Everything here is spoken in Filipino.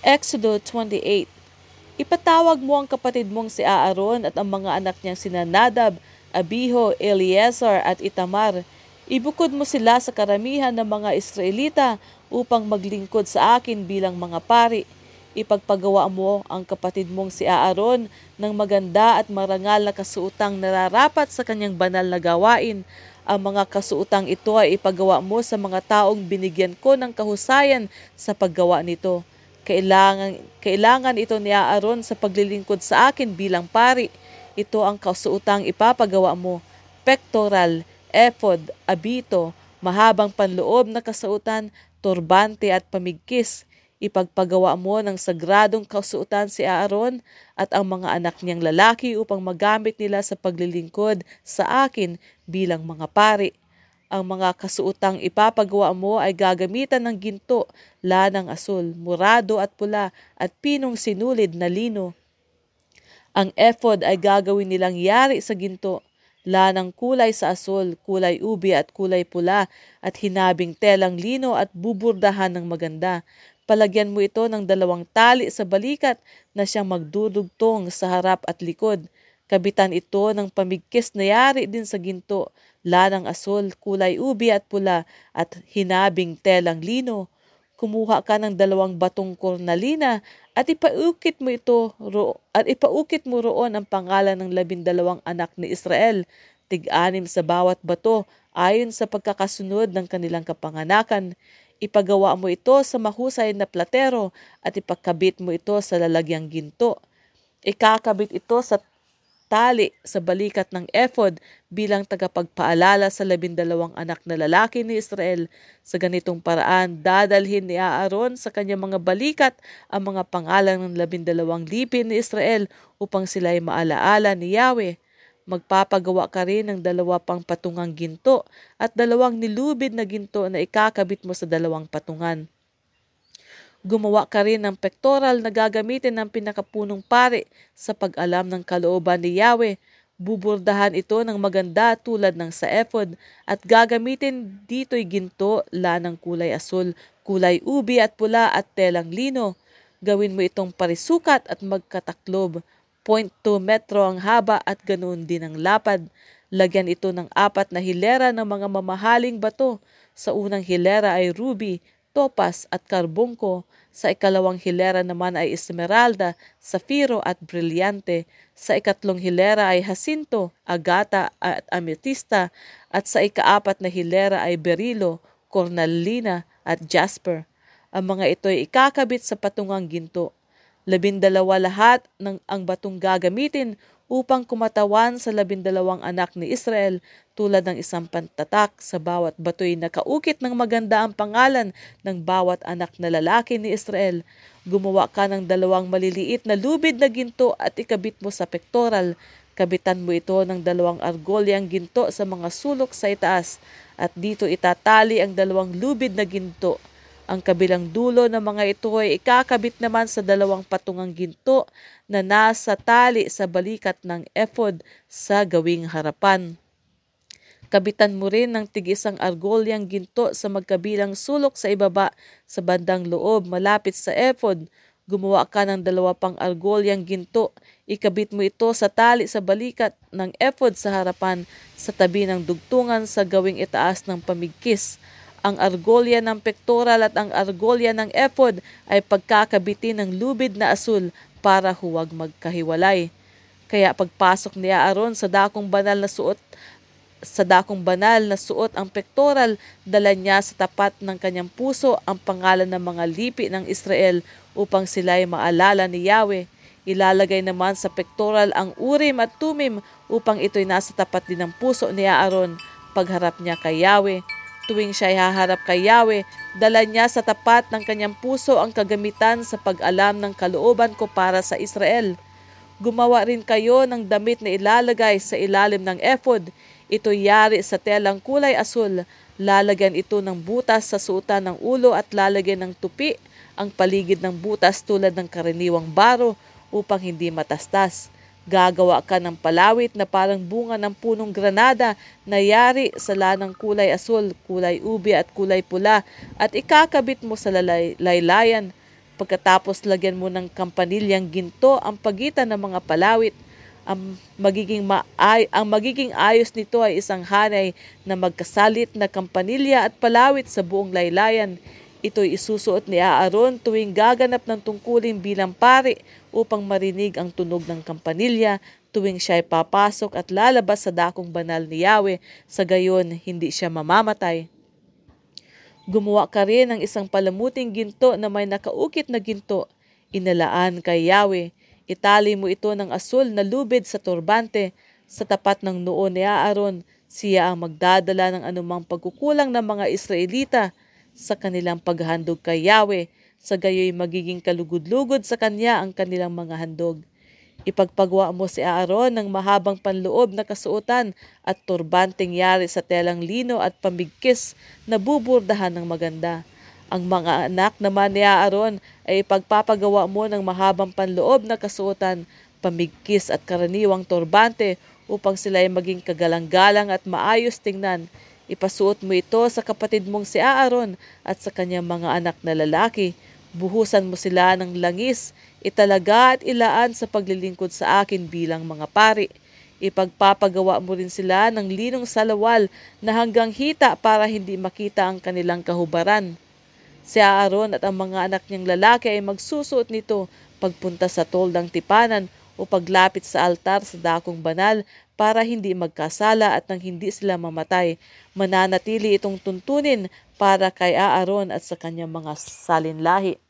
Exodo 28 Ipatawag mo ang kapatid mong si Aaron at ang mga anak niyang sina Nadab, Abiho, Eleazar at Itamar. Ibukod mo sila sa karamihan ng mga Israelita upang maglingkod sa akin bilang mga pari. Ipagpagawa mo ang kapatid mong si Aaron ng maganda at marangal na kasuutang nararapat sa kanyang banal na gawain. Ang mga kasuutang ito ay ipagawa mo sa mga taong binigyan ko ng kahusayan sa paggawa nito kailangan, kailangan ito ni Aaron sa paglilingkod sa akin bilang pari. Ito ang kasuutang ipapagawa mo. Pectoral, ephod, abito, mahabang panloob na kasuutan, turbante at pamigkis. Ipagpagawa mo ng sagradong kasuutan si Aaron at ang mga anak niyang lalaki upang magamit nila sa paglilingkod sa akin bilang mga pari. Ang mga kasuutang ipapagawa mo ay gagamitan ng ginto, lanang asul, murado at pula at pinong sinulid na lino. Ang ephod ay gagawin nilang yari sa ginto, lanang kulay sa asul, kulay ubi at kulay pula at hinabing telang lino at buburdahan ng maganda. Palagyan mo ito ng dalawang tali sa balikat na siyang magdudugtong sa harap at likod. Kabitan ito ng pamigkis na yari din sa ginto lanang asul, kulay ubi at pula at hinabing telang lino. Kumuha ka ng dalawang batong kornalina at ipaukit mo ito ro at ipaukit mo roon ang pangalan ng labindalawang anak ni Israel, tig-anim sa bawat bato ayon sa pagkakasunod ng kanilang kapanganakan. Ipagawa mo ito sa mahusay na platero at ipakabit mo ito sa lalagyang ginto. Ikakabit ito sa tali sa balikat ng ephod bilang tagapagpaalala sa labindalawang anak na lalaki ni Israel. Sa ganitong paraan, dadalhin ni Aaron sa kanyang mga balikat ang mga pangalan ng labindalawang lipin ni Israel upang sila ay maalaala ni Yahweh. Magpapagawa ka rin ng dalawa pang patungang ginto at dalawang nilubid na ginto na ikakabit mo sa dalawang patungan. Gumawa ka rin ng pectoral na gagamitin ng pinakapunong pare sa pag-alam ng kalooban ni Yahweh. Buburdahan ito ng maganda tulad ng sa ephod at gagamitin dito'y ginto, lanang kulay asul, kulay ubi at pula at telang lino. Gawin mo itong parisukat at magkataklob. 0.2 metro ang haba at ganoon din ang lapad. Lagyan ito ng apat na hilera ng mga mamahaling bato. Sa unang hilera ay ruby, topas at karbungko. Sa ikalawang hilera naman ay esmeralda, safiro at brilyante. Sa ikatlong hilera ay jacinto, agata at ametista. At sa ikaapat na hilera ay berilo, cornalina at jasper. Ang mga ito ay ikakabit sa patungang ginto. Labindalawa lahat ng ang batong gagamitin upang kumatawan sa labindalawang anak ni Israel tulad ng isang pantatak sa bawat batoy na kaukit ng maganda ang pangalan ng bawat anak na lalaki ni Israel. Gumawa ka ng dalawang maliliit na lubid na ginto at ikabit mo sa pektoral. Kabitan mo ito ng dalawang argolyang ginto sa mga sulok sa itaas at dito itatali ang dalawang lubid na ginto ang kabilang dulo ng mga ito ay ikakabit naman sa dalawang patungang ginto na nasa tali sa balikat ng ephod sa gawing harapan. Kabitan mo rin ng tigisang argolyang ginto sa magkabilang sulok sa ibaba sa bandang loob malapit sa ephod. Gumawa ka ng dalawa pang argolyang ginto. Ikabit mo ito sa tali sa balikat ng ephod sa harapan sa tabi ng dugtungan sa gawing itaas ng pamigkis ang argolya ng pectoral at ang argolya ng ephod ay pagkakabitin ng lubid na asul para huwag magkahiwalay. Kaya pagpasok ni Aaron sa dakong banal na suot sa dakong banal na suot ang pectoral, dala niya sa tapat ng kanyang puso ang pangalan ng mga lipi ng Israel upang sila ay maalala ni Yahweh. Ilalagay naman sa pectoral ang urim at tumim upang ito'y nasa tapat din ng puso ni Aaron pagharap niya kay Yahweh tuwing siya haharap kay Yahweh, dala niya sa tapat ng kanyang puso ang kagamitan sa pag-alam ng kalooban ko para sa Israel. Gumawa rin kayo ng damit na ilalagay sa ilalim ng ephod. Ito yari sa telang kulay asul. Lalagyan ito ng butas sa suotan ng ulo at lalagyan ng tupi ang paligid ng butas tulad ng karaniwang baro upang hindi matastas. Gagawa ka ng palawit na parang bunga ng punong granada na yari sa lanang kulay asul, kulay ubi at kulay pula at ikakabit mo sa laylayan. Pagkatapos lagyan mo ng kampanilyang ginto ang pagitan ng mga palawit. Ang magiging, maay, ang magiging ayos nito ay isang hanay na magkasalit na kampanilya at palawit sa buong laylayan. Ito'y isusuot ni Aaron tuwing gaganap ng tungkulin bilang pari upang marinig ang tunog ng kampanilya tuwing siya ay papasok at lalabas sa dakong banal ni Yahweh, sa gayon hindi siya mamamatay. Gumawa ka rin ng isang palamuting ginto na may nakaukit na ginto. Inalaan kay Yahweh. Itali mo ito ng asul na lubid sa turbante. Sa tapat ng noo ni Aaron, siya ang magdadala ng anumang pagkukulang ng mga Israelita sa kanilang paghandog kay Yahweh. Sa gayoy magiging kalugod-lugod sa kanya ang kanilang mga handog. Ipagpagawa mo si Aaron ng mahabang panloob na kasuotan at turbanteng yari sa telang lino at pamigkis na buburdahan ng maganda. Ang mga anak naman ni Aaron ay ipagpapagawa mo ng mahabang panloob na kasuotan, pamigkis at karaniwang turbante upang sila ay maging kagalang-galang at maayos tingnan. Ipasuot mo ito sa kapatid mong si Aaron at sa kanyang mga anak na lalaki Buhusan mo sila ng langis, italaga at ilaan sa paglilingkod sa akin bilang mga pari. Ipagpapagawa mo rin sila ng linong salawal na hanggang hita para hindi makita ang kanilang kahubaran. Si Aaron at ang mga anak niyang lalaki ay magsusuot nito pagpunta sa toldang tipanan o paglapit sa altar sa dakong banal para hindi magkasala at nang hindi sila mamatay. Mananatili itong tuntunin para kay Aaron at sa kanyang mga salinlahi.